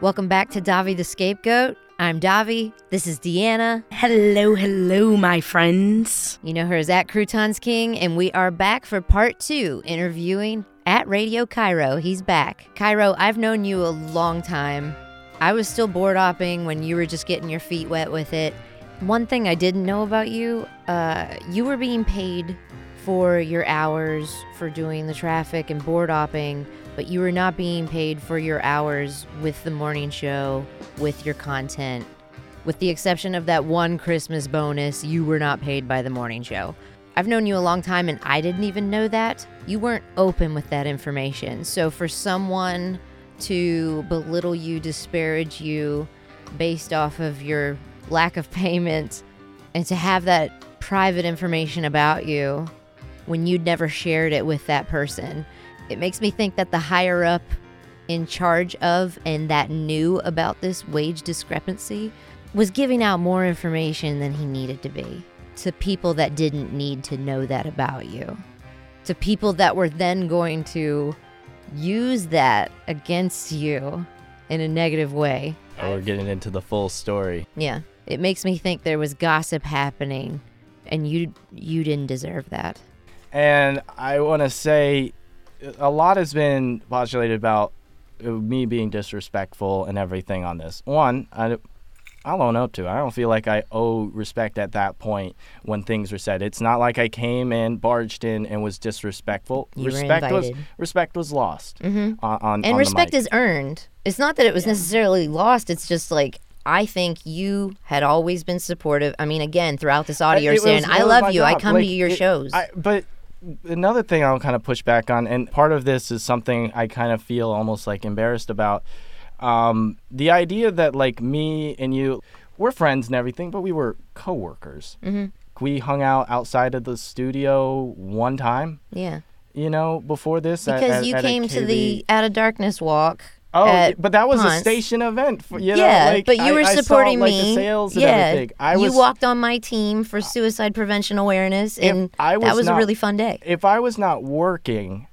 Welcome back to Davi the Scapegoat. I'm Davi. This is Deanna. Hello, hello, my friends. You know her as at Croutons King, and we are back for part two, interviewing at Radio Kyro. He's back. Kyro, I've known you a long time. I was still board opping when you were just getting your feet wet with it. One thing I didn't know about you, uh, you were being paid for your hours for doing the traffic and board opping, but you were not being paid for your hours with the morning show, with your content. With the exception of that one Christmas bonus, you were not paid by the morning show. I've known you a long time and I didn't even know that. You weren't open with that information. So for someone to belittle you, disparage you based off of your lack of payment, and to have that private information about you when you'd never shared it with that person, it makes me think that the higher up in charge of and that knew about this wage discrepancy was giving out more information than he needed to be to people that didn't need to know that about you, to people that were then going to use that against you in a negative way. Oh, we're getting into the full story. Yeah, it makes me think there was gossip happening, and you you didn't deserve that. And I want to say a lot has been postulated about uh, me being disrespectful and everything on this. One, I, I'll own up to. it. I don't feel like I owe respect at that point when things were said. It's not like I came in, barged in, and was disrespectful. You were respect was respect was lost Mhm. on, on and on the respect mic. is earned. It's not that it was necessarily lost. It's just like I think you had always been supportive. I mean, again, throughout this audio, It you're saying, was- "I love my you. I come Like, to your it- shows." I, but another thing I'll kind of push back on, and part of this is something I kind of feel almost like embarrassed about. Um, the idea that like me and you, we're friends and everything, but we were coworkers. mm-hmm. We hung out outside of the studio one time, Yeah, you know, before this. because at- you at came to the Out of Darkness walk. Oh, but that was a station event. For, you yeah, know, like, but you I- were I saw, supporting like, me. Sales and yeah, everything. I was, you walked on my team for suicide prevention awareness, and I that was was a really fun day. if I was not working,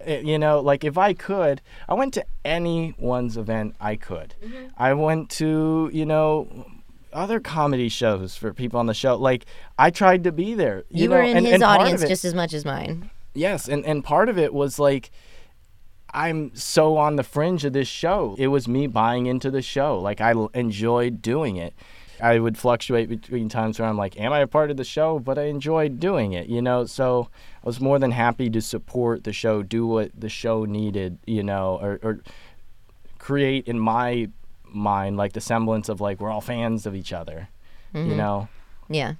eh, you know, like if I could, I went to anyone's event I could. Mm-hmm. I went to, you know, other comedy shows for people on the show. Like I tried to be there. You, You, know, were in and, his and audience it- just as much as mine. Yes, and and part of it was like I'm so on the fringe of this show. It was me buying into the show. Like I enjoyed doing it. I would fluctuate between times where I'm like, am I a part of the show? But I enjoyed doing it, you know? So I was more than happy to support the show, do what the show needed, you know, or, or create in my mind like the semblance of like we're all fans of each other, Mm-hmm. you know? Yeah,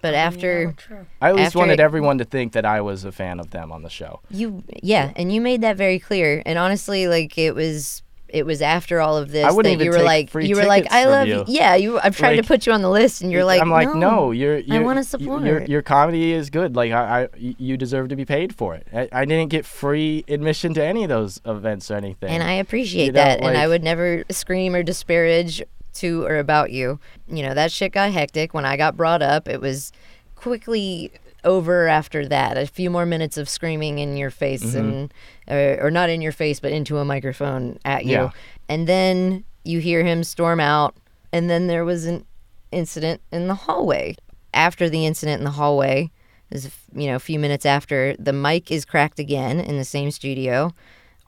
but oh, after I at least After- wanted everyone to think that I was a fan of them on the show. You yeah, and you made that very clear. And honestly, like it was it was after all of this I wouldn't that even you were take like free you were like I love you. Yeah, you I've tried to put you on the list and you're like I'm like, no, you're, you're wanna support. Your, your comedy is good. Like, I, you deserve to be paid for it. I, I didn't get free admission to any of those events or anything. and I appreciate You know, that and I would never scream or disparage to or about you. You know, that shit got hectic when I got brought up. It was quickly over after that. A few more minutes of screaming in your face Mm-hmm. and or, or not in your face but into a microphone at you. Yeah. And then you hear him storm out and then there was an incident in the hallway. After the incident in the hallway, is you know a few minutes after the mic is cracked again in the same studio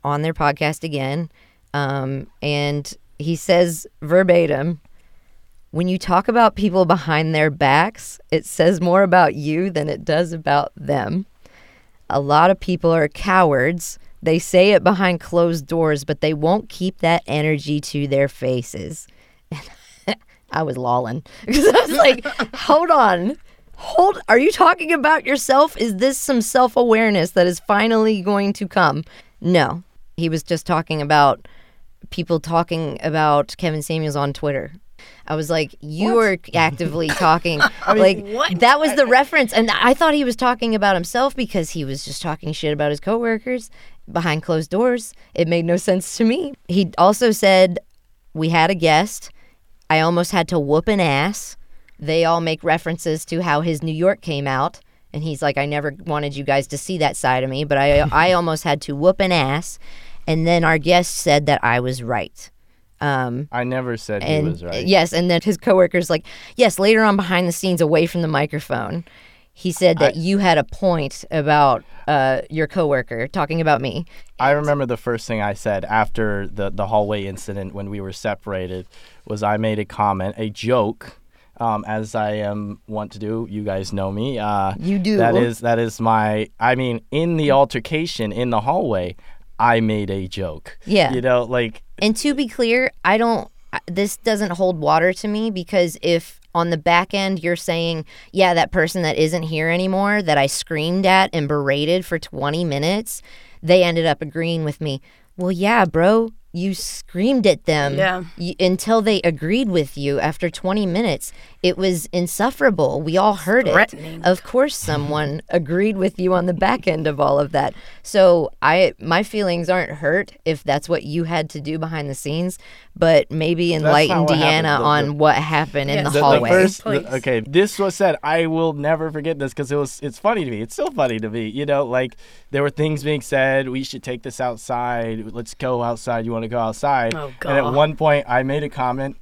on their podcast again um, and he says verbatim when you talk about people behind their backs it says more about you than it does about them a lot of people are cowards they say it behind closed doors but they won't keep that energy to their faces I was lolling because I was like, hold on. Hold are you talking about yourself? Is this some self-awareness that is finally going to come? No. He was just talking about people talking about Kevin Samuels on Twitter. I was like, you were actively talking. like what? that was the reference, and I thought he was talking about himself because he was just talking shit about his coworkers behind closed doors. It made no sense to me. He also said we had a guest. I almost had to whoop an ass. They all make references to how his New York came out, and he's like, I never wanted you guys to see that side of me, but I I almost had to whoop an ass. And then our guest said that I was right. Um, I never said and he was right. yes, and then his coworkers like, yes, later on behind the scenes, away from the microphone, he said that you had a point about uh, your coworker talking about me. I remember the first thing I said after the, the hallway incident when we were separated was I made a comment, a joke, um, as I am want to do. You guys know me. Uh, You do. That is that is my. I mean, in the altercation in the hallway, I made a joke. Yeah. You know, like And to be clear, I don't. This doesn't hold water to me because if on the back end you're saying, yeah, that person that isn't here anymore that I screamed at and berated for 20 minutes, they ended up agreeing with me. Well, yeah, bro, you screamed at them Yeah. y- until they agreed with you after 20 minutes. It was insufferable. We all heard it. Threatening. Of course, someone agreed with you on the back end of all of that. So I, my feelings aren't hurt if that's what you had to do behind the scenes, but maybe enlighten what happened. Deanna The- on the- what happened in Yeah. the, The- the, the hallway. first. The- okay, this was said. I will never forget this because it was. It's funny to me. It's still funny to me. You know, like there were things being said. We should take this outside. Let's go outside. You want to go outside? Oh, And at one point, I made a comment.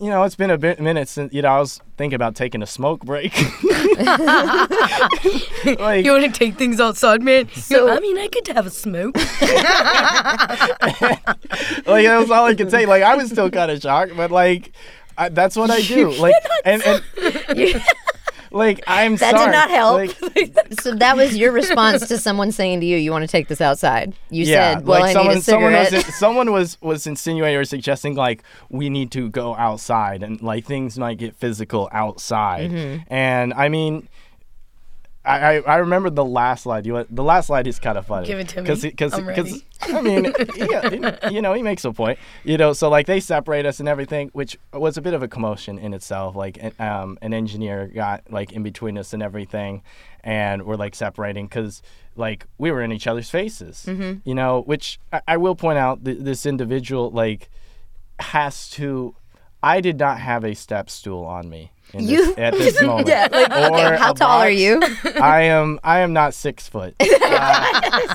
You know, it's been a bit minute since you know I was thinking about taking a smoke break. like, You want to take things outside, man? So- I mean, I could have a smoke. like that was all I could say. Like I was still kind of shocked, but like I, that's what I do. Like and, and like I'm That sorry. did not help. Like, so that was your response to someone saying to you, "You want to take this outside?" You yeah, said, "Well, like I someone, need a someone was cigarette." someone was was insinuating or suggesting like we need to go outside and like things might get physical outside. Mm-hmm. And I mean. I, I, I remember the last slide. You the last slide is kind of funny. Give it to me. Cause, I'm ready. 'cause, I mean, yeah, you know, he makes a point. You know, so like they separate us and everything, which was a bit of a commotion in itself. Like, an- um, an engineer got like in between us and everything, and we're like separating because like we were in each other's faces. Mm-hmm. You know, which I, I will point out th- this individual like has to. I did not have a step stool on me in You- this, at this moment. yeah, like, okay, how tall are you? I am. I am not six foot. Uh,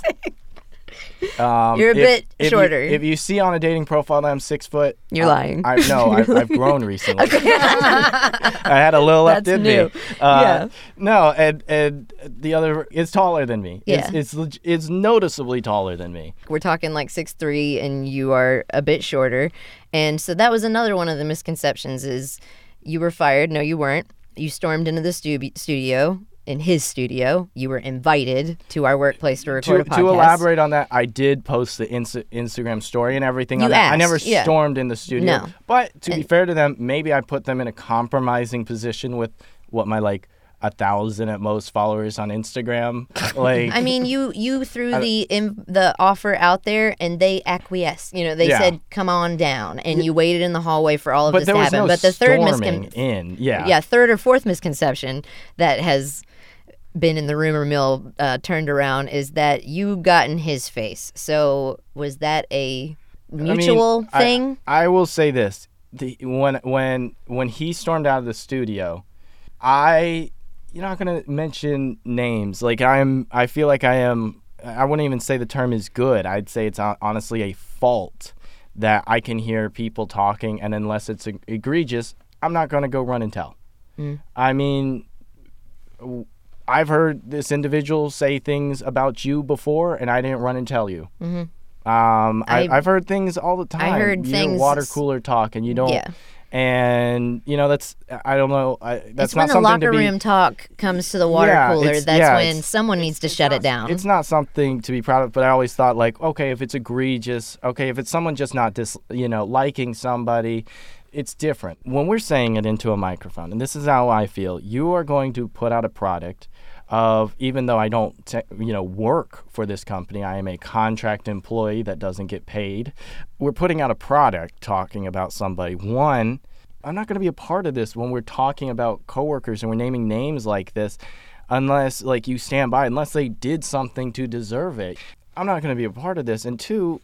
um, You're a if- bit if you- shorter. if you see on a dating profile that I'm six foot, You're I- lying. I no, I've, I've grown recently. I had a little left That's in new. me. Uh, Yeah. No, and and the other is taller than me. Yeah. it's leg- it's noticeably taller than me. We're talking like six three, and you are a bit shorter, and so that was another one of the misconceptions: is you were fired? No, you weren't. You stormed into the stu- studio. In his studio, you were invited to our workplace to record To, a podcast. to elaborate on that, I did post the Insta- Instagram story and everything on You that. I never yeah. stormed in the studio. No. But to be fair to them, maybe I put them in a compromising position with what my like a thousand at most followers on Instagram. Like I mean, you you threw the in, the offer out there, and they acquiesced. You know, they Yeah. said, "Come on down," and you waited in the hallway for all of but this there to happen. no but the third storming miscon- in. Yeah. yeah, third or fourth misconception that has been in the rumor mill uh, turned around is that you got in his face. So was that a mutual I- thing? I, will say this: the, when when when he stormed out of the studio, I you're not gonna mention names. Like I'm, I feel like I am. I wouldn't even say the term is good. I'd say it's honestly a fault that I can hear people talking, and unless it's egregious, I'm not gonna go run and tell. Mm. I mean. I've heard this individual say things about you before, and I didn't run and tell you. Um, I, Mm-hmm. Have heard things all the time. I heard you things- water cooler talk, and you don't. Yeah. And you know that's I don't know. I, that's it's not when the something locker to be. room talk comes to the water Yeah, cooler. That's yeah, when someone needs to shut it down. It's not something to be proud of, but I always thought like, okay, if it's egregious, okay, if it's someone just not dis, you know, liking somebody, it's different. When we're saying it into a microphone, and this is how I feel, you are going to put out a product of even though I don't, te- you know, work for this company, I am a contract employee that doesn't get paid. We're putting out a product talking about somebody. One, I'm not going to be a part of this when we're talking about coworkers and we're naming names like this unless like you stand by unless they did something to deserve it. I'm not going to be a part of this. And two,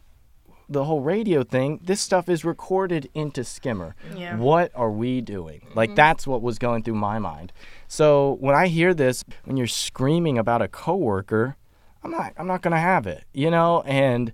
the whole radio thing, this stuff is recorded into Skimmer. Yeah. What are we doing? Like mm-hmm. that's what was going through my mind. So when I hear this, when you're screaming about a coworker, I'm not I'm not gonna have it, you know. And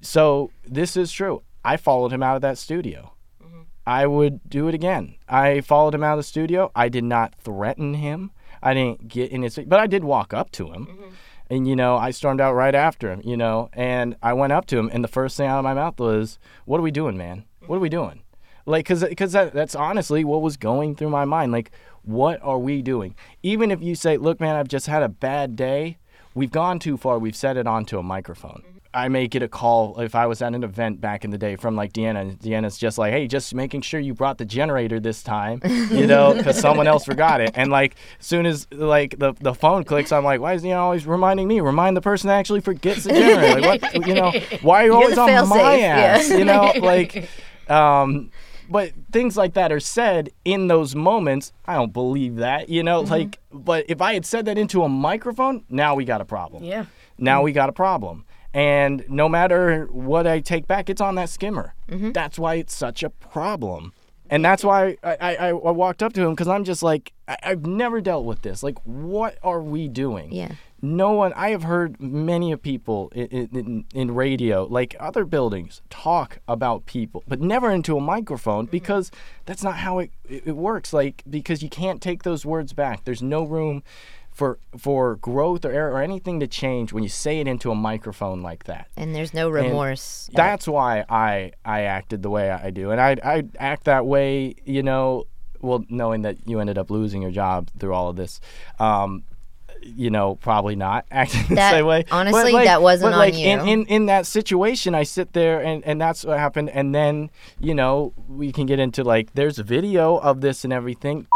so this is true. I followed him out of that studio. Mm-hmm. I would do it again. I followed him out of the studio. I did not threaten him. I didn't get in his but I did walk up to him. Mm-hmm. And you know, I stormed out right after him, you know, and I went up to him and the first thing out of my mouth was, "What are we doing, man? What are we doing?" Like cuz cuz that, that's honestly what was going through my mind. Like, what are we doing? Even if you say, "Look, man, I've just had a bad day." We've gone too far. We've set it onto a microphone. I may get a call if I was at an event back in the day from like Deanna. and Deanna's just like, hey, just making sure you brought the generator this time, you know, because someone else forgot it. And like, as soon as like the, the phone clicks, I'm like, why is Deanna always reminding me? Remind the person that actually forgets the generator. Like, what, you know, why are you You're always on my yeah. ass? You know, like, um, but things like that are said in those moments. I don't believe that, you know, like, but if I had said that into a microphone, now we got a problem Yeah. now we got a problem. And no matter what I take back, it's on that skimmer. Mm-hmm. That's why it's such a problem. And that's why I, I, I walked up to him because I'm just like, I, I've never dealt with this. Like, what are we doing? Yeah. No one, I have heard many of people in, in, in radio, like other buildings, talk about people, but never into a microphone because that's not how it, it works. Like, because you can't take those words back. There's no room for for growth or error or anything to change when you say it into a microphone like that. And there's no remorse. That's why I I acted the way I do, and I I act that way, you know. Well, knowing that you ended up losing your job through all of this, um, you know, probably not acting the That- same way. Honestly, like- that wasn't on like, you. In, in in that situation, I sit there and and that's what happened. And then you know we can get into like there's a video of this and everything.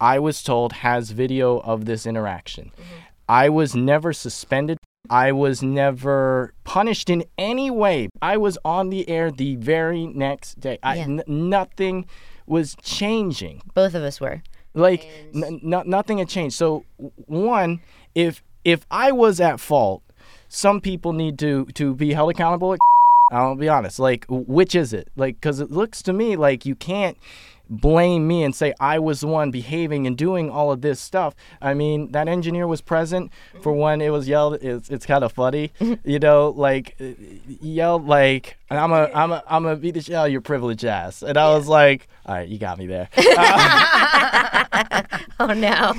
I was told has video of this interaction. Mm-hmm. I was never suspended. I was never punished in any way. I was on the air the very next day. I, Yeah. n- nothing was changing. Both of us were. Like n- n- nothing had changed. So one, if if I was at fault, some people need to to be held accountable. I'll be honest. Like, which is it? Like, because it looks to me like you can't blame me and say I was the one behaving and doing all of this stuff. I mean, that engineer was present for when it was yelled. It's, it's kind of funny, you know, like uh, yelled like, I'm a I'm a I'm a beat the shit out of your privileged ass, and I was like, all right, you got me there. Oh no.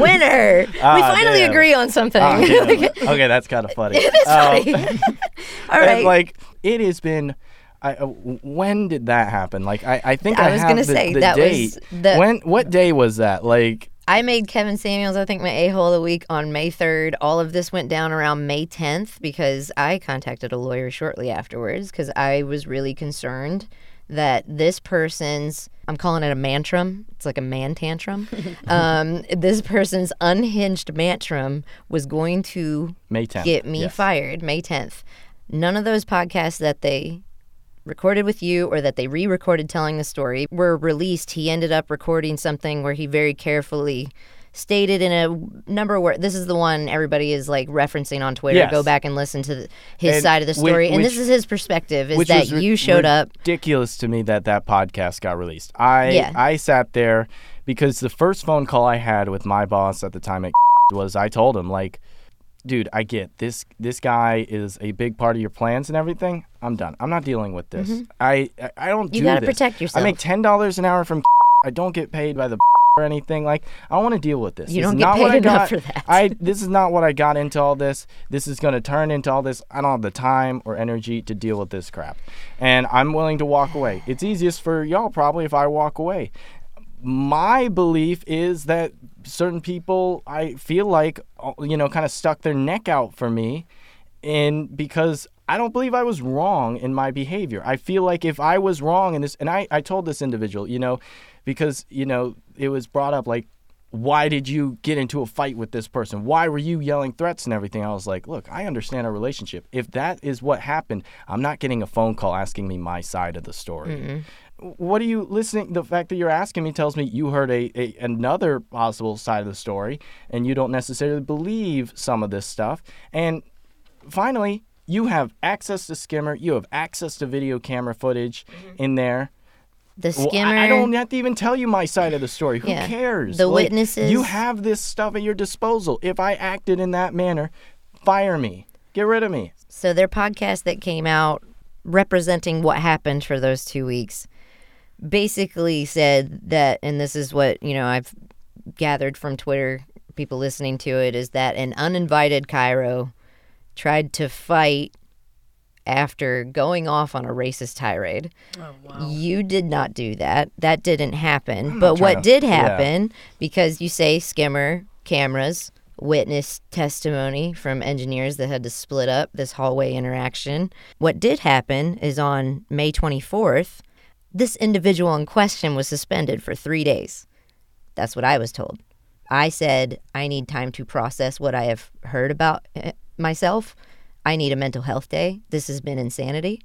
Winner. we Ah, finally damn. agree on something. Ah, okay, that's kind of funny. That's Um, funny. All and, like it has been. I, uh, when did that happen? Like I, I think I, I was gonna say, the that was date. the- when what day was that? Like I made Kevin Samuels, I think, my a hole of the week on May 3rd. All of this went down around May 10th because I contacted a lawyer shortly afterwards because I was really concerned that this person's, I'm calling it a mantrum, it's like a man tantrum. um, this person's unhinged mantrum was going to May 10th. get me yes. fired May 10th. None of those podcasts that they recorded with you or that they re recorded telling the story were released. He ended up recording something where he very carefully stated in a number of words. This is the one everybody is like referencing on Twitter. Yes. Go back and listen to the, his And side of the story. and this is his perspective is that you showed up. Ridiculous to me that that podcast got released. I Yeah. I sat there because the first phone call I had with my boss at the time at was I told him like, dude, I get this. This guy is a big part of your plans and everything. I'm done. I'm not dealing with this. I, I I don't Mm-hmm. You do gotta this. protect yourself. I make ten dollars an hour from. I don't get paid by the or anything. Like I don't want to deal with this. You This don't is get not what paid I enough got. for that. I this is not what I got into all this. This is going to turn into all this. I don't have the time or energy to deal with this crap, and I'm willing to walk away. It's easiest for y'all probably if I walk away. My belief is that certain people I feel like uh, you know kind of stuck their neck out for me and because I don't believe I was wrong in my behavior. I feel like if I was wrong in this, and I, I told this individual, you know, because, you know, it was brought up like, why did you get into a fight with this person? Why were you yelling threats and everything? I was like, look, I understand our relationship. If that is what happened, I'm not getting a phone call asking me my side of the story. What are you listening? The fact that you're asking me tells me you heard a, a another possible side of the story, and you don't necessarily believe some of this stuff. And finally, you have access to Skimmer. You have access to video camera footage mm-hmm. in there. the Well, I- skimmer. I, don't have to even tell you my side of the story. Who Yeah. cares? The Like, witnesses- You have this stuff at your disposal. If I acted in that manner, fire me. Get rid of me. So their podcast that came out representing what happened for those two weeks, basically said that, and this is what, you know, I've gathered from Twitter, people listening to it, is that an uninvited Kyro tried to fight after going off on a racist tirade. Oh, wow. You did not do that. That didn't happen. But what to- did yeah. happen, because you say skimmer, cameras, witness testimony from engineers that had to split up this hallway interaction. What did happen is on May 24th, this individual in question was suspended for three days. That's what I was told. I said, I need time to process what I have heard about eh, myself. I need a mental health day. This has been insanity.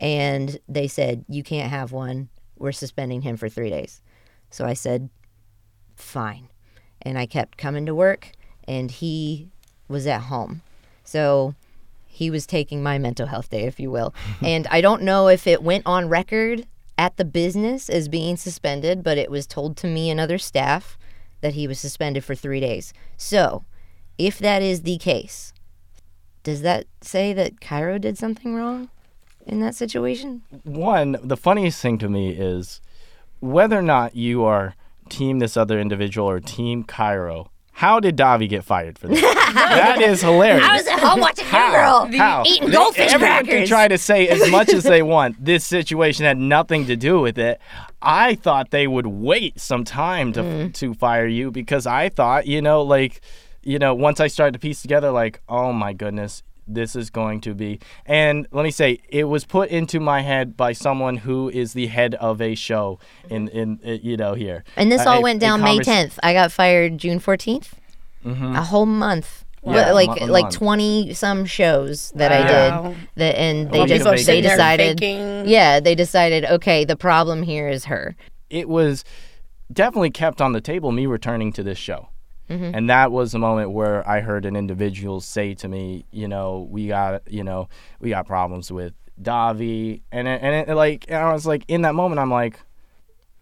And they said, You can't have one. We're suspending him for three days. So I said, Fine. And I kept coming to work, and he was at home. So he was taking my mental health day, if you will. and I don't know if it went on record at the business as being suspended, but it was told to me and other staff that he was suspended for three days. So if that is the case, does that say that Kyro did something wrong in that situation? one, the funniest thing to me is whether or not you are team this other individual or team Kyro. How did Davi get fired for this? that is hilarious. I was at home watching How? Girl How? eating goldfish Everyone can crackers. try to say as much as they want. This situation had nothing to do with it. I thought they would wait some time to Mm. to fire you because I thought, you know, like, you know, once I started to piece together, like, oh my goodness, this is going to be. And let me say, it was put into my head by someone who is the head of a show in in uh, you know here. And this Uh, all a- went a down May convers- 10th. I got fired June 14th. A whole month. Mm-hmm. Yeah, like a like month. 20 some shows that I did that and they just people are they decided. Yeah, they decided okay, the problem here is her. it was definitely kept on the table me returning to this show Mm-hmm. and that was the moment where i heard an individual say to me you know we got you know we got problems with davi and it, and it, like and i was like in that moment i'm like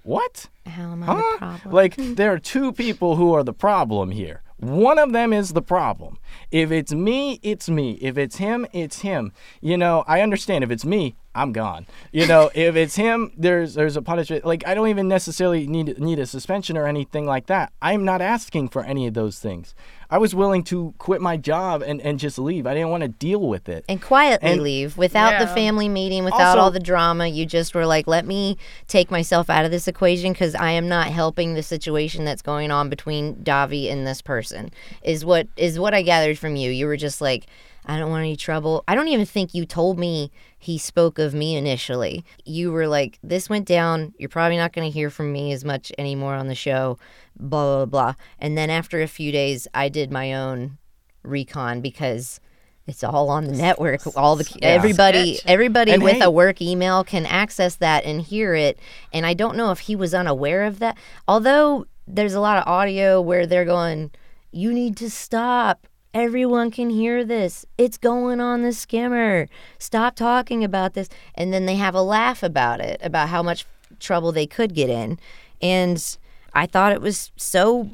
what How am I huh? the problem? like there are two people who are the problem here one of them is the problem. If it's me it's me. If it's him it's him. You know i understand. If it's me i'm gone. You know if it's him there's there's a punishment. Like i don't even necessarily need need a suspension or anything like that. I'm not asking for any of those things i was willing to quit my job and and just leave i didn't want to deal with it and quietly and- leave without the family meeting, without Also- all the drama. You just were like, let me take myself out of this equation because I am not helping the situation that's going on between Davi and this person. Is what is what I gathered from you. You were just like, I don't want any trouble. I don't even think you told me he spoke of me initially. You were like, this went down. You're probably not going to hear from me as much anymore on the show. Blah blah blah. And then after a few days, I did my own recon because it's all on the network. All the everybody, everybody And with hey- a work email can access that and hear it. And I don't know if he was unaware of that. Although there's a lot of audio where they're going, "You need to stop." Everyone can hear this. It's going on the skimmer. Stop talking about this. And then they have a laugh about it, about how much trouble they could get in. And I thought it was so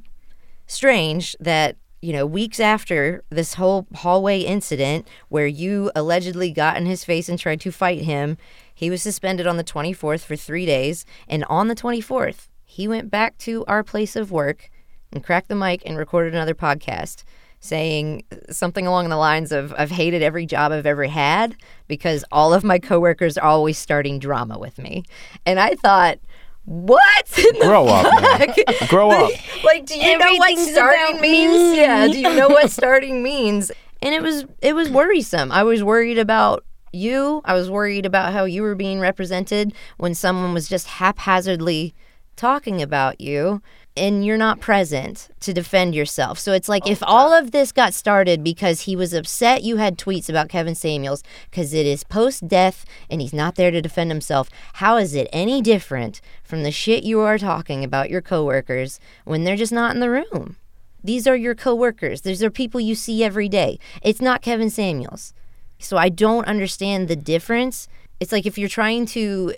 strange that you know weeks after this whole hallway incident where you allegedly got in his face and tried to fight him he was suspended on the 24th for three days. And on the 24th he went back to our place of work and cracked the mic and recorded another podcast saying something along the lines of i've hated every job i've ever had because all of my coworkers are always starting drama with me. And i thought what in the Grow up, man. fuck? Grow up. Like, do you know what starting means? me. Yeah, do you know what starting means? And it was it was worrisome. I was worried about you. I was worried about how you were being represented when someone was just haphazardly talking about you and you're not present to defend yourself. So it's like oh, if all of this got started because he was upset you had tweets about Kevin Samuels because it is post death and he's not there to defend himself, how is it any different from the shit you are talking about your coworkers when they're just not in the room? These are your coworkers. These are people you see every day. It's not Kevin Samuels. So I don't understand the difference. It's like if you're trying to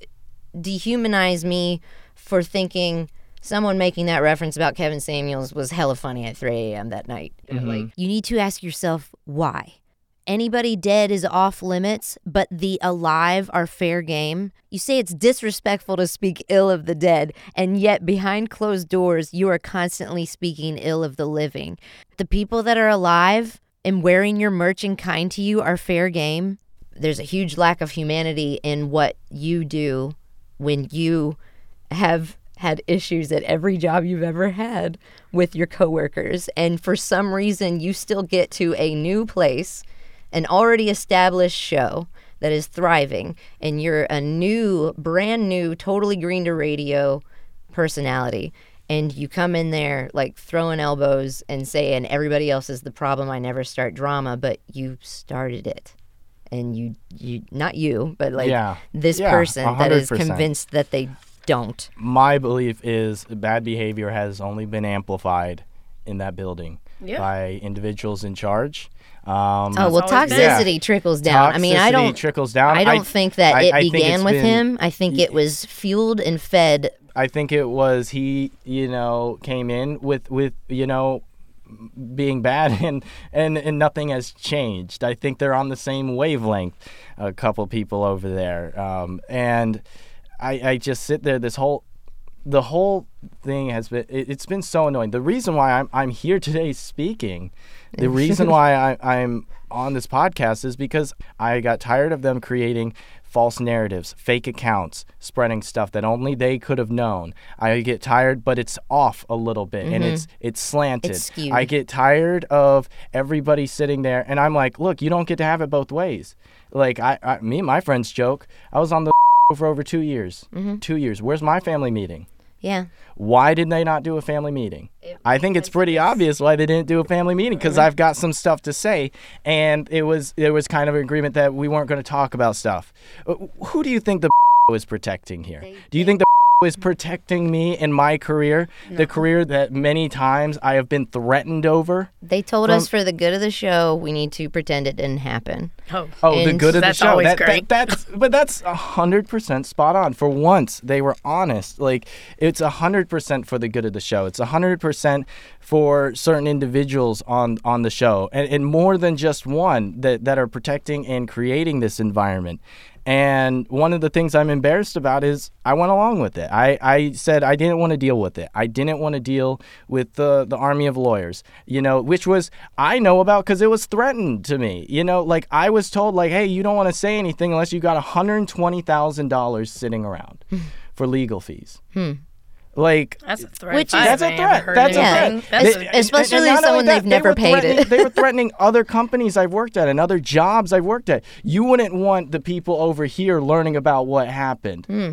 dehumanize me for thinking someone making that reference about Kevin Samuels was hella funny at 3 a.m. that night. You know, mm-hmm. Like, you need to ask yourself why. anybody dead is off limits, but the alive are fair game. You say it's disrespectful to speak ill of the dead, and yet behind closed doors, you are constantly speaking ill of the living. The people that are alive and wearing your merch and kind to you are fair game. There's a huge lack of humanity in what you do when you have had issues at every job you've ever had with your coworkers. And for some reason you still get to a new place an already established show that is thriving and you're a new brand new totally green to radio personality. And you come in there like throwing elbows and saying everybody else is the problem. I never start drama. But you started it. And you you not you but like Yeah. this Yeah, person that is 100%. convinced that they don't My belief is bad behavior has only been amplified in that building Yeah. by individuals in charge. Um, oh well always been- toxicity trickles down i mean i don't trickles down. I don't think that I- it I began with been- him. I think it was fueled and fed. I think it was he, you know, came in with with you know being bad and and and nothing has changed. I think they're on the same wavelength. A couple people over there, um, and I I just sit there. This whole the whole thing has been it, it's been so annoying. The reason why I'm I'm here today speaking, the reason why I, I'm on this podcast is because I got tired of them creating false narratives, fake accounts, spreading stuff that only they could have known. I get tired, but it's off a little bit and mm-hmm. it's it's slanted. It's. I get tired of everybody sitting there and I'm like, look, you don't get to have it both ways. Like I, I me and my friends joke. I was on the for over two years. Two years. Where's my family meeting? Yeah. Why did they not do a family meeting? I think it's pretty obvious why they didn't do a family meeting because I've got some stuff to say, and it was there was kind of an agreement that we weren't going to talk about stuff. Uh, Who do you think the is protecting here? Do you think the is protecting me in my career, the career that many times I have been threatened over? They told us for the good of the show, we need to pretend it didn't happen. Oh, Oh, the good of the that's show. always That, that- great. that's but that's a hundred percent spot on. For once, they were honest. Like it's a hundred percent for the good of the show. It's a hundred percent for certain individuals on on the show, and, and more than just one that that are protecting and creating this environment. And one of the things I'm embarrassed about is I went along with it. I, I said I didn't want to deal with it. I didn't want to deal with the, the army of lawyers, you know, which was I know about because it was threatened to me. You know, like I was told, like, hey, you don't want to say anything unless you got $120,000 sitting around hmm. for legal fees. Hmm. Like, that's a threat. Which is- that's a threat. heard That's a threat. That's They- a- especially and not only someone that, they've they never paid it. they were threatening other companies I've worked at and other jobs I've worked at. You wouldn't want the people over here learning about what happened. Hmm.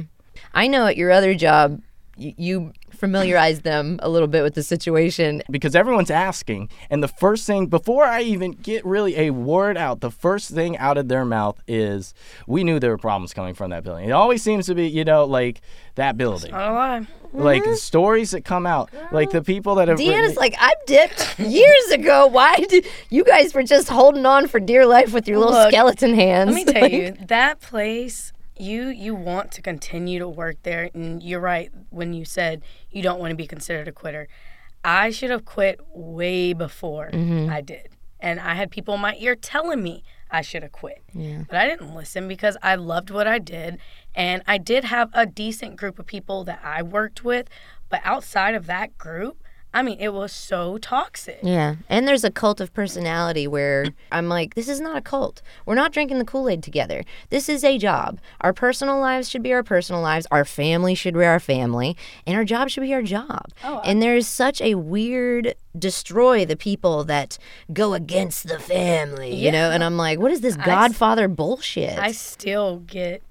I know at your other job, you familiarized them a little bit with the situation. because everyone's asking and the first thing before i even get really a word out the first thing out of their mouth is we knew there were problems coming from that building it always seems to be you know like that building Not a lie. like the mm-hmm. stories that come out like the people that have Deanna's written- like, I dipped years ago. Why did you guys were just holding on for dear life with your little Look, skeleton hands? Let me tell you, that place, you you want to continue to work there, and you're right when you said you don't want to be considered a quitter. I should have quit way before mm-hmm. I did, and I had people in my ear telling me I should have quit, but I didn't listen because I loved what I did, and I did have a decent group of people that I worked with, but outside of that group. I mean, it was so toxic. Yeah. And there's a cult of personality where I'm like, this is not a cult. We're not drinking the Kool Aid together. This is a job. Our personal lives should be our personal lives. Our family should be our family. And our job should be our job. Oh, and there's such a weird destroy the people that go against the family, you know? And I'm like, what is this Godfather bullshit? I still get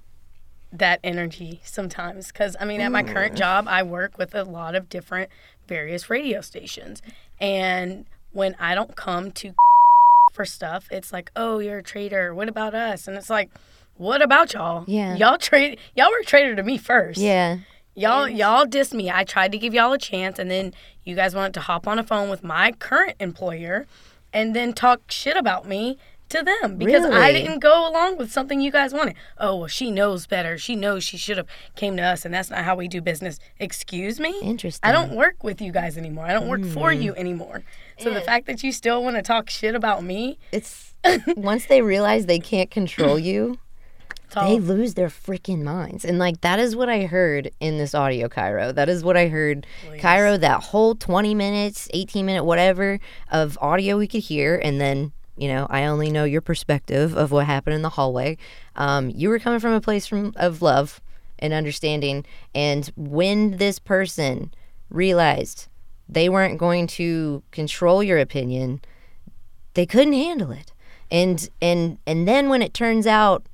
that energy sometimes because I mean, at my current job, I work with a lot of different various radio stations, and when I don't come to for stuff, it's like, oh, you're a traitor. What about us? And it's like, what about y'all? Yeah. y'all trade. Y'all were a traitor to me first. yeah. Y'all, y'all dissed me. I tried to give y'all a chance, and then you guys wanted to hop on a phone with my current employer, and then talk shit about me to them because I didn't go along with something you guys wanted. Oh, well, she knows better. She knows she should have came to us, and that's not how we do business. Excuse me. Interesting. I don't work with you guys anymore. I don't work for Mm. you anymore. So the fact that you still want to talk shit about me, It's once they realize they can't control you, they lose their freaking minds. And like that is what I heard in this audio, Kyro. That is what I heard, Kyro. That whole twenty minutes, eighteen minute, whatever of audio we could hear, and then you know I only know your perspective of what happened in the hallway. Um, you were coming from a place from of love and understanding, and when this person realized they weren't going to control your opinion, they couldn't handle it. And and and then when it turns out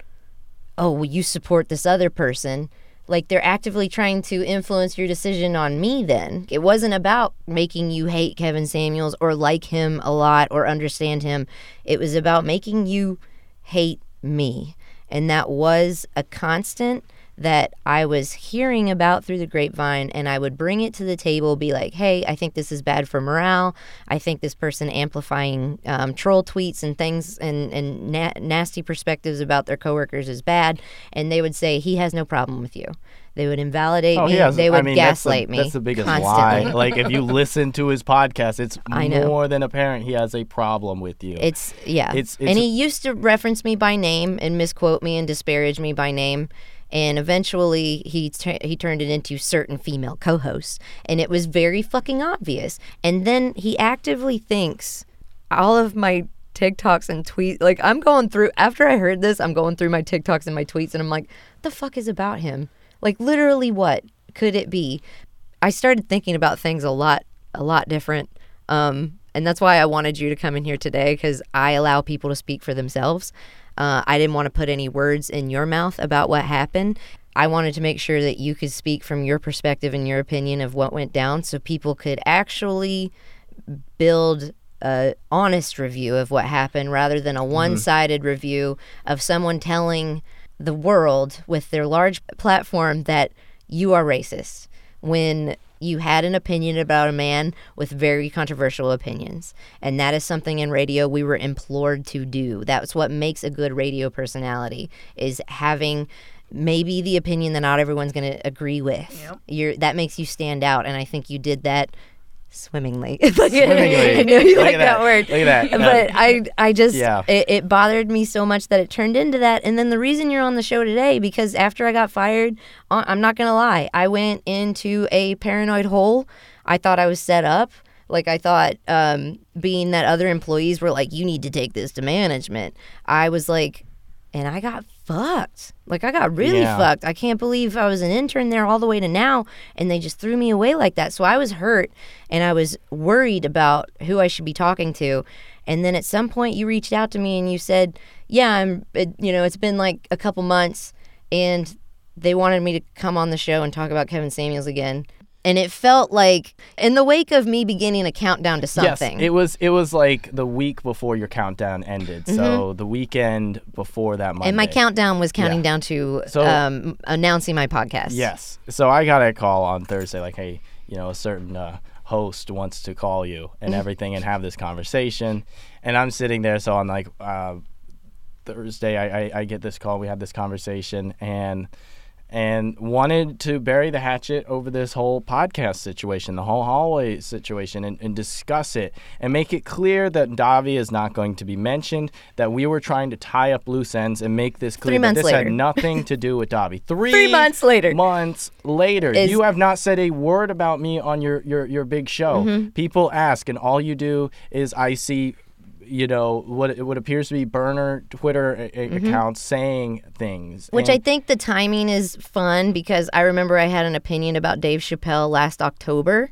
oh, well, you support this other person. Like they're actively trying to influence your decision on me then. It wasn't about making you hate Kevin Samuels or like him a lot or understand him. It was about making you hate me. And that was a constant that I was hearing about through the grapevine, and I would bring it to the table, be like, hey, I think this is bad for morale. I think this person amplifying um, troll tweets and things and, and na- nasty perspectives about their coworkers is bad. And they would say, he has no problem with you. They would invalidate Oh, me. has. they would I mean, that's the- gaslight me. That's the biggest constantly. lie. Like if you listen to his podcast, it's more than apparent he has a problem with you. It's yeah. It's- and he used to reference me by name and misquote me and disparage me by name. And eventually, he tur- he turned it into certain female co-hosts, and it was very fucking obvious. And then he actively thinks all of my TikToks and tweets. Like I'm going through after I heard this, I'm going through my TikToks and my tweets, and I'm like, the fuck is about him? Like literally, what could it be? I started thinking about things a lot, a lot different. Um, and that's why I wanted you to come in here today because I allow people to speak for themselves. Uh, I didn't want to put any words in your mouth about what happened. I wanted to make sure that you could speak from your perspective and your opinion of what went down so people could actually build a honest review of what happened rather than a one-sided review of someone telling the world with their large platform that you are racist when you had an opinion about a man with very controversial opinions. And that is something in radio we were implored to do. That's what makes a good radio personality is having maybe the opinion that not everyone's going to agree with. Yep. That makes you stand out and i think you did that swimmingly Swimmingly. i know you Look like that, that. word Look at that. but i i just Yeah. it, it bothered me so much that it turned into that and then the reason you're on the show today because after i got fired I- i'm not gonna lie i went into a paranoid hole i thought i was set up like i thought um, being that other employees were like you need to take this to management i was like and i got fucked. Like i got really Yeah. fucked. I can't believe i was an intern there all the way to now and they just threw me away like that. So i was hurt and i was worried about who i should be talking to. And then at some point you reached out to me and you said yeah i'm it, you know it's been like a couple months and they wanted me to come on the show and talk about kevin samuels again and it felt like in the wake of me beginning a countdown to something Yes, it was. It was like the week before your countdown ended. So the weekend before that Monday. Mm-hmm. and my countdown was counting Yeah. down to So- um, announcing my podcast Yes. So I got a call on Thursday, like, hey, you know, a certain uh, host wants to call you Mm-hmm. and everything and have this conversation. And I'm sitting there, so I'm like uh, Thursday, I, I, I get this call. We have this conversation and and wanted to bury the hatchet over this whole podcast situation, the whole hallway situation, and, and discuss it and make it clear that Davi is not going to be mentioned, that we were trying to tie up loose ends and make this clear Three that this later. had nothing to do with Davi. Three, Three months later. months later. Is- you have not said a word about me on your, your, your big show. Mm-hmm. People ask, and all you do is I see, you know, what what appears to be burner Twitter a- a- accounts saying things. Mm-hmm. Which And- I think the timing is fun because I remember I had an opinion about Dave Chappelle last October,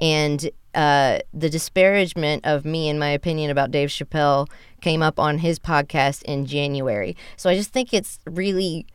and uh, the disparagement of me and my opinion about Dave Chappelle came up on his podcast in January. So I just think it's really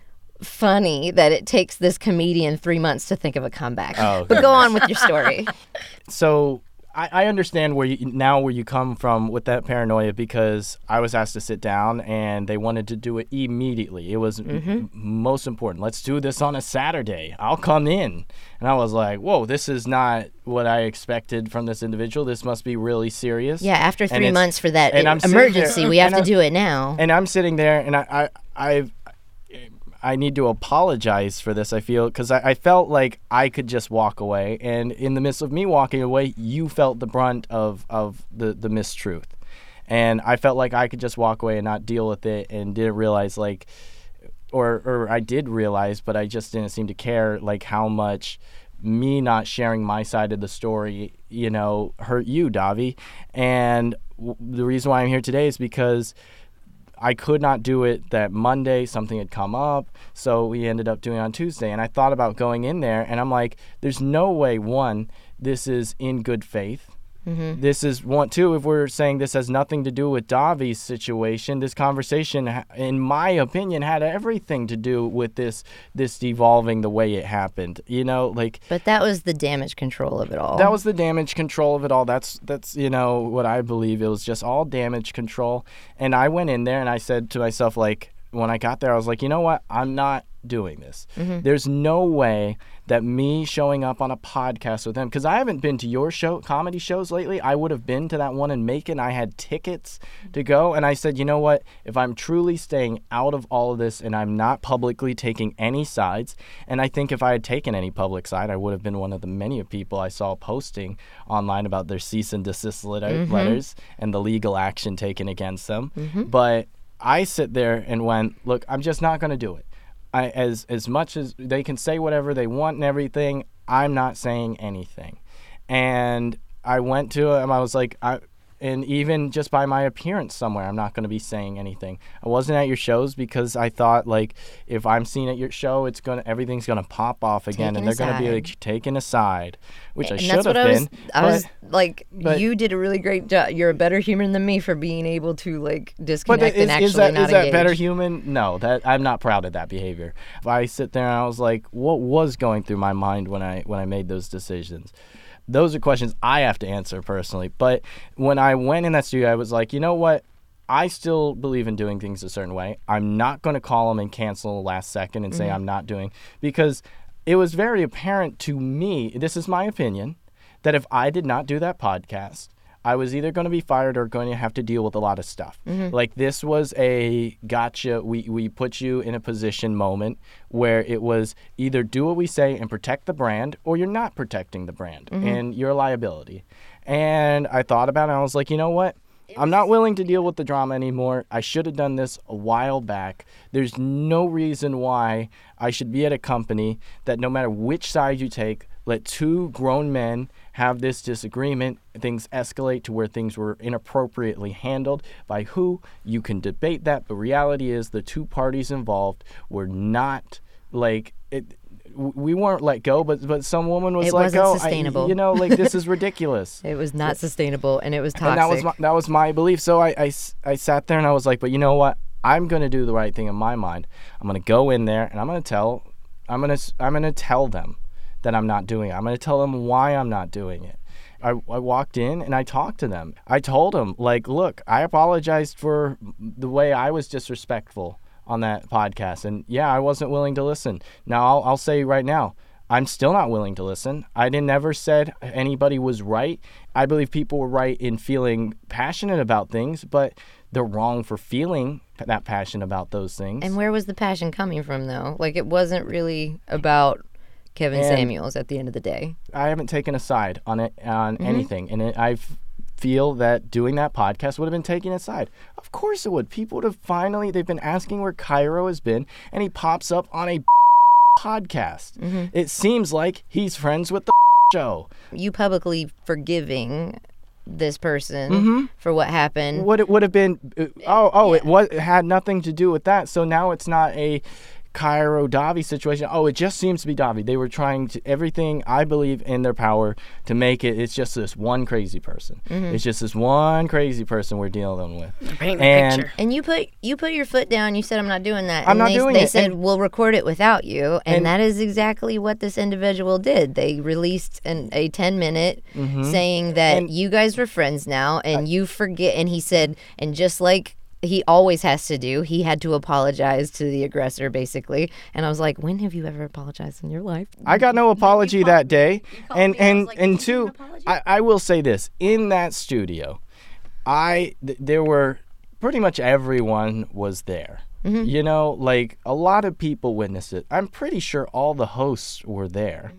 funny that it takes this comedian three months to think of a comeback. Oh, but go on with your story. so I, I understand where you now where you come from with that paranoia because I was asked to sit down and they wanted to do it immediately. It was Mm-hmm. m- most important. Let's do this on a Saturday. I'll come in, and I was like, "Whoa, this is not what I expected from this individual. This must be really serious." Yeah, after three months for that and i- I'm sitting there- emergency, we have to do it now. and I'm sitting there, and I, I, I've, I need to apologize for this. I feel because I, I felt like I could just walk away, and in the midst of me walking away, you felt the brunt of of the the mistruth, and I felt like I could just walk away and not deal with it, and didn't realize like, or or I did realize, but I just didn't seem to care like how much me not sharing my side of the story, you know, hurt you, Davi. And w- the reason why I'm here today is because I could not do it that Monday. Something had come up. So we ended up doing on Tuesday. And I thought about going in there and I'm like, there's no way, one, this is in good faith. Mm-hmm. This is one, two, if we're saying this has nothing to do with Davi's situation, this conversation, in my opinion, had everything to do with this, this devolving the way it happened. You know, like, but that was the damage control of it all. that was the damage control of it all. That's that's you know what I believe. It was just all damage control. And I went in there and I said to myself like when I got there I was like, "You know what? I'm not doing this. Mm-hmm. There's no way that me showing up on a podcast with them cuz I haven't been to your show comedy shows lately. I would have been to that one in Macon. I had tickets to go and I said, "You know what? If I'm truly staying out of all of this and I'm not publicly taking any sides, and I think if I had taken any public side, I would have been one of the many people I saw posting online about their cease and desist letter, mm-hmm. letters and the legal action taken against them. Mm-hmm. But I sit there and went, look, I'm just not going to do it. I, as as much as they can say whatever they want and everything, I'm not saying anything. And I went to him. I was like, I, and even just by my appearance somewhere, I'm not going to be saying anything. I wasn't at your shows because I thought like if I'm seen at your show, it's gonna everything's gonna pop off again, Taken and they're gonna be like taken aside, which I and should that's have what I was. I was but- like, but- you did a really great job. You're a better human than me for being able to like But disconnect is, and actually is that not is that engage. better human? No, that I'm not proud of that behavior. If I sit there and I was like, what was going through my mind when I when I made those decisions? Those are questions I have to answer personally. But when I went in that studio, I was like, you know what? I still believe in doing things a certain way. I'm not going to call them and cancel last second and say mm-hmm. I'm not doing because it was very apparent to me. This is my opinion that if I did not do that podcast, I was either going to be fired or going to have to deal with a lot of stuff. Mm-hmm. Like this was a gotcha. We we put you in a position moment where it was either do what we say and protect the brand, or you're not protecting the brand mm-hmm. and you're a liability. And I thought about it. and I was like, you know what? I'm not willing to deal with the drama anymore. I should have done this a while back. There's no reason why I should be at a company that no matter which side you take, let two grown men have this disagreement. Things escalate to where things were inappropriately handled. By who? You can debate that. but reality is the two parties involved were not like it. We weren't let go, but but some woman was It let wasn't go. I- sustainable. you know, like this is ridiculous. It was not sustainable, and it was toxic. And that was my, that was my belief. So I, I I sat there and I was like, but you know what? I'm gonna do the right thing in my mind. I'm gonna go in there and I'm gonna tell, I'm gonna s- I'm gonna tell them that I'm not doing it. I'm gonna tell them why I'm not doing it. I, I walked in and I talked to them. I told them like, look, I apologized for the way I was disrespectful on that podcast, and yeah, I wasn't willing to listen. Now I'll, I'll say right now. I'm still not willing to listen. I didn't never said anybody was right. I believe people were right in feeling passionate about things, but they're wrong for feeling that passion about those things. And where was the passion coming from, though? Like, it wasn't really about Kevin And- Samuels at the end of the day. I haven't taken a side on it on Mm-hmm. anything, and it, I feel that doing that podcast would have been taking a side. Of course it would. People would have finally they've been asking where Kyro has been, and he pops up on a podcast. Mm-hmm. It seems like he's friends with the show. You publicly forgiving this person Mm-hmm. for what happened. What it would have been? uh, Oh, oh, it was it had nothing to do with that. So now it's not a Kyro Davi situation. Oh, it just seems to be Davi. They were trying to everything I believe in their power to make it. It's just this one crazy person. It's just this one crazy person we're dealing with. Paint the And- picture. And you put you put your foot down. You said I'm not doing that. I'm and not they, doing they it, said and- we'll record it without you, and, And- that is exactly what this individual did. They released an, a 10 minute saying that Mm-hmm. And- you guys were friends now, and you forget. And he said, and just like he always has to do, he had to apologize to the aggressor, basically. And I was like, when have you ever apologized in your life? I got no apology that day. And me, I was and like, and two, want an apology?" I, I will say this: in that studio, I th- there were pretty much everyone was there. Mm-hmm. You know, like a lot of people witnessed it. I'm pretty sure all the hosts were there.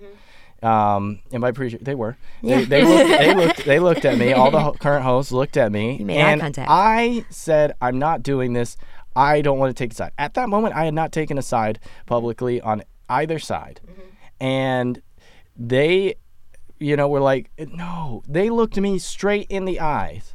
Um, and by pretty sure they were. They, they, looked, they looked. They looked at me. All the ho- current hosts looked at me, You made eye contact. I said, "I'm not doing this. I don't want to take a side." At that moment, I had not taken a side publicly on either side, and they, you know, were like, "No." They looked me straight in the eyes.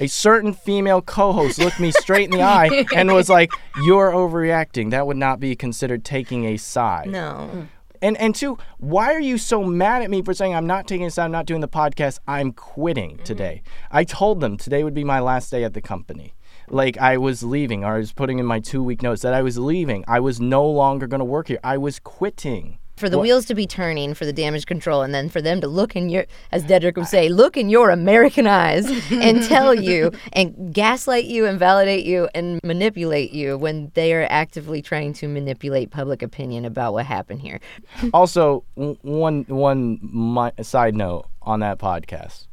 A certain female co-host looked me straight in the eye and was like, "You're overreacting. That would not be considered taking a side." No. And and two, why are you so mad at me for saying I'm not taking this? I'm not doing the podcast. I'm quitting mm-hmm. today. I told them today would be my last day at the company. Like I was leaving, or I was putting in my two week notice that I was leaving. I was no longer going to work here. I was quitting. For the wheels to be turning for the damage control, and then for them to look in your, as Dedrick would say, look in your American eyes and tell you and gaslight you and validate you and manipulate you when they are actively trying to manipulate public opinion about what happened here. also, one one mi- side note on that podcast: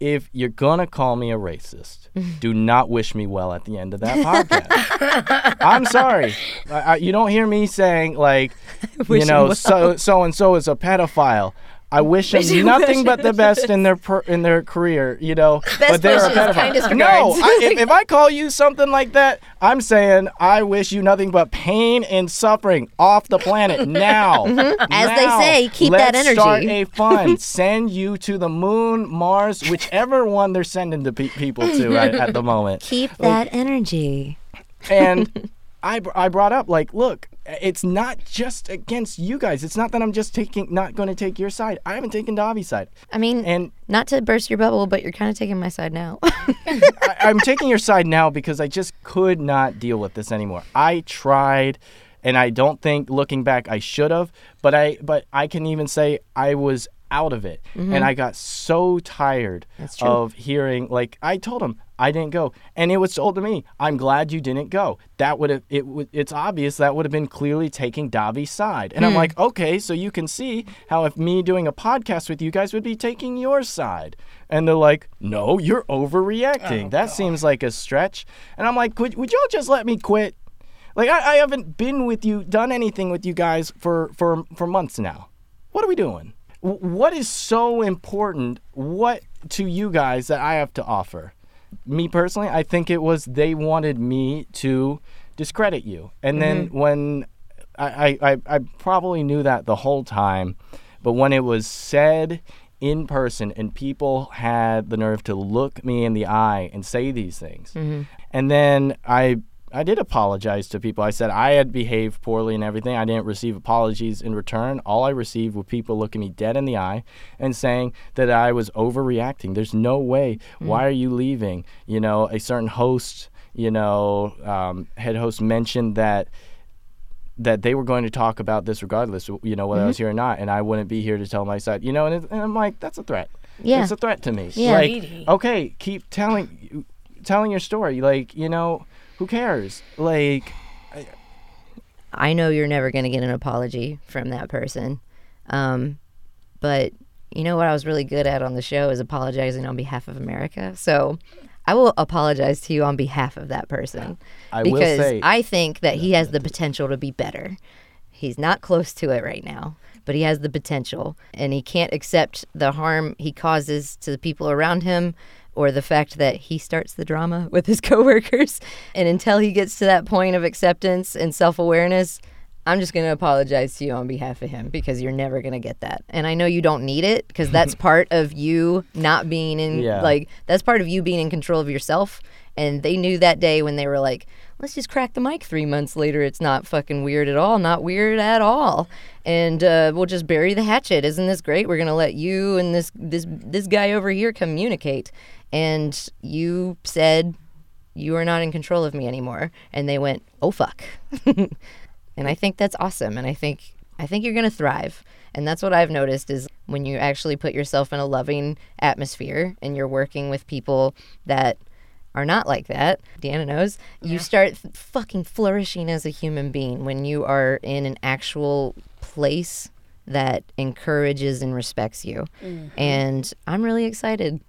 if you're gonna call me a racist, do not wish me well at the end of that podcast. I'm sorry. I, I, you don't hear me saying like, you know, well. so so and so is a pedophile. I wish them nothing but the best in their per, in their career, you know. but they're a pedophile. No. I, if, if I call you something like that, I'm saying I wish you nothing but pain and suffering off the planet now. Mm-hmm. As they say, keep that Let's Start energy. a fund. Send you to the moon, Mars, whichever one they're sending the pe- people to right at the moment. Keep that energy. And I, br- I brought up like, look, it's not just against you guys. It's not that I'm just taking not going to take your side. I haven't taken Davi's side, I mean, and not to burst your bubble, but you're kind of taking my side now. I, I'm taking your side now because I just could not deal with this anymore. I tried, and I don't think looking back I should have, but I but I can even say I was out of it, and I got so tired of hearing like I told him I didn't go, and it was told to me I'm glad you didn't go. That would have it. would It's obvious that would have been clearly taking Davi's side, and I'm like, okay, so you can see how if me doing a podcast with you guys would be taking your side. And they're like, no, you're overreacting. that seems like a stretch. And I'm like, would, would y'all just let me quit? Like, I, I haven't been with you, done anything with you guys for, for, for months now. What are we doing? What is so important? What to you guys that I have to offer? Me personally, I think it was they wanted me to discredit you. And then mm-hmm. when I, I, I, I probably knew that the whole time, but when it was said in person and people had the nerve to look me in the eye and say these things, mm-hmm. and then I I did apologize to people. I said I had behaved poorly and everything. I didn't receive apologies in return. All I received were people looking me dead in the eye and saying that I was overreacting. There's no way. Why are you leaving? You know, a certain host, you know, um, head host mentioned that that they were going to talk about this regardless, you know, whether I was here or not, and I wouldn't be here to tell my side, you know, and, it, and I'm like, that's a threat. Yeah. it's a threat to me. Yeah. like, okay, keep telling, telling your story. Like, you know, who cares? Like, I know you're never going to get an apology from that person. Um, but you know what I was really good at on the show is apologizing on behalf of America. So I will apologize to you on behalf of that person. I will because say- I think that he has the potential to be better. He's not close to it right now, but he has the potential. And he can't accept the harm he causes to the people around him or the fact that he starts the drama with his coworkers. And until he gets to that point of acceptance and self awareness, I'm just going to apologize to you on behalf of him because you're never going to get that. And I know you don't need it because that's part of you not being in, Yeah. like, that's part of you being in control of yourself And they knew that day when they were like, let's just crack the mic three months later. It's not fucking weird at all. Not weird at all. And uh, we'll just bury the hatchet. Isn't this great? We're gonna let you and this this this guy over here communicate. And you said you are not in control of me anymore. And they went, oh fuck. and I think that's awesome. And I think I think you're gonna thrive. And that's what I've noticed is when you actually put yourself in a loving atmosphere and you're working with people that are not like that, Deanna knows, you start fucking flourishing as a human being when you are in an actual place that encourages and respects you. Mm-hmm. And I'm really excited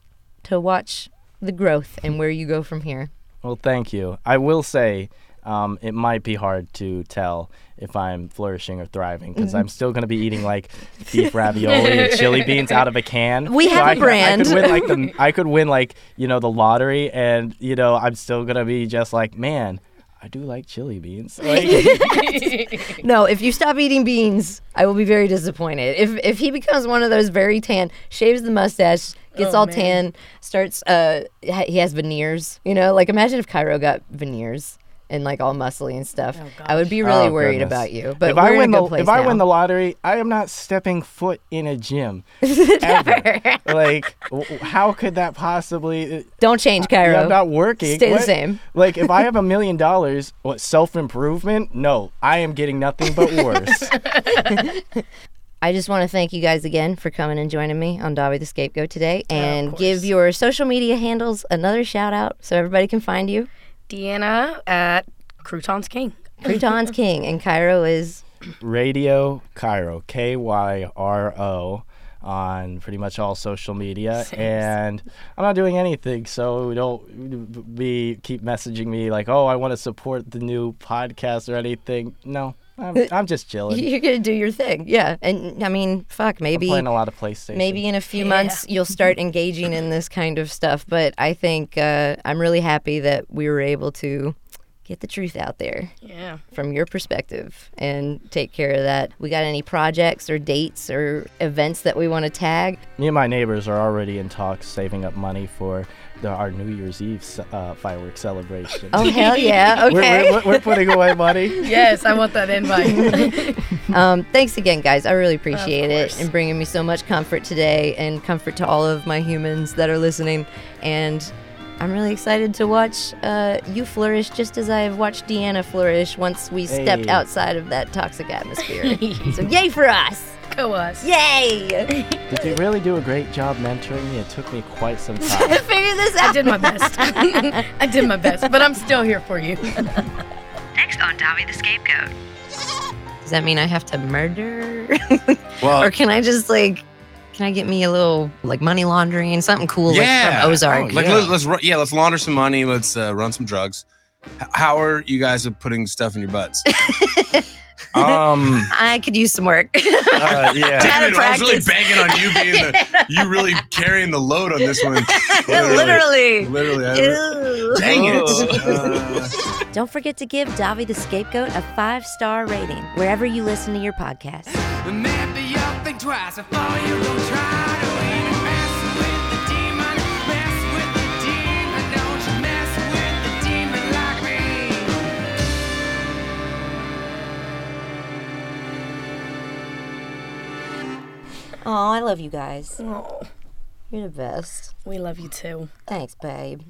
to watch the growth and where you go from here. Well, thank you. I will say um, it might be hard to tell if I'm flourishing or thriving because Mm-hmm. I'm still going to be eating like beef ravioli and chili beans out of a can. We have a a brand. I could win like the I could win like you know the lottery, and you know I'm still gonna be just like man. I do like chili beans. Like, No, if you stop eating beans, I will be very disappointed. If if he becomes one of those very tan, shaves the mustache, gets Oh, all man. tan, starts uh he has veneers, you know, like imagine if Kyro got veneers and like all muscly and stuff. Oh, I would be really Oh, worried goodness. about you. But if we're I in win a the good place if I win the lottery, I am not stepping foot in a gym ever. like, w- how could that possibly? uh, Don't change Kyro. Yeah, I'm not working. Stay the same. Like, if I have a million dollars, what self improvement? No, I am getting nothing but worse. I just want to thank you guys again for coming and joining me on Davi the Scapegoat today and course. give your social media handles another shout out so everybody can find you. Deanna at Croutons King. Crouton's King and Kyro is Radio Kyro, K Y R O, on pretty much all social media. And I'm not doing anything, so don't be keep messaging me like, oh, I want to support the new podcast or anything. No, I'm, I'm just chilling. you're gonna do your thing, yeah. And I mean, fuck, maybe playing a lot of PlayStation. maybe in a few Yeah. months you'll start engaging in this kind of stuff. But I think uh, I'm really happy that we were able to get the truth out there Yeah. from your perspective and take care of that. We got any projects or dates or events that we want to tag? Me and my neighbors are already in talks, saving up money for the, our New Year's Eve uh, fireworks celebration. Oh hell yeah! We're- Okay. we're, we're putting away money. Yes, I want that invite. Um, thanks again, guys. I really appreciate it and bringing me so much comfort today and comfort to all of my humans that are listening. And I'm really excited to watch uh, you flourish just as I've watched Deanna flourish once we stepped outside of that toxic atmosphere. so, yay for us! Go us. Yay! Did you really do a great job mentoring me? It took me quite some time. Figure this out. I did my best. I did my best, but I'm still here for you. Next on Davi the Scapegoat. Does that mean I have to murder? Well, or can I just like, can I get me a little like money laundering, and something cool like Yeah. from Ozark? Oh, like yeah. let, let's ru- yeah, let's launder some money. Let's uh, run some drugs. H- how are you guys putting stuff in your butts? Um, I could use some work. uh, yeah. Out of Dude, I was really banging on you being the, you really carrying the load on this one. Literally. literally. I- Ew. Dang it. Uh, Don't forget to give Davi the Scapegoat a five star rating wherever you listen to your podcast. Oh, I love you guys. Oh, You're the best. we love you too. Thanks, babe.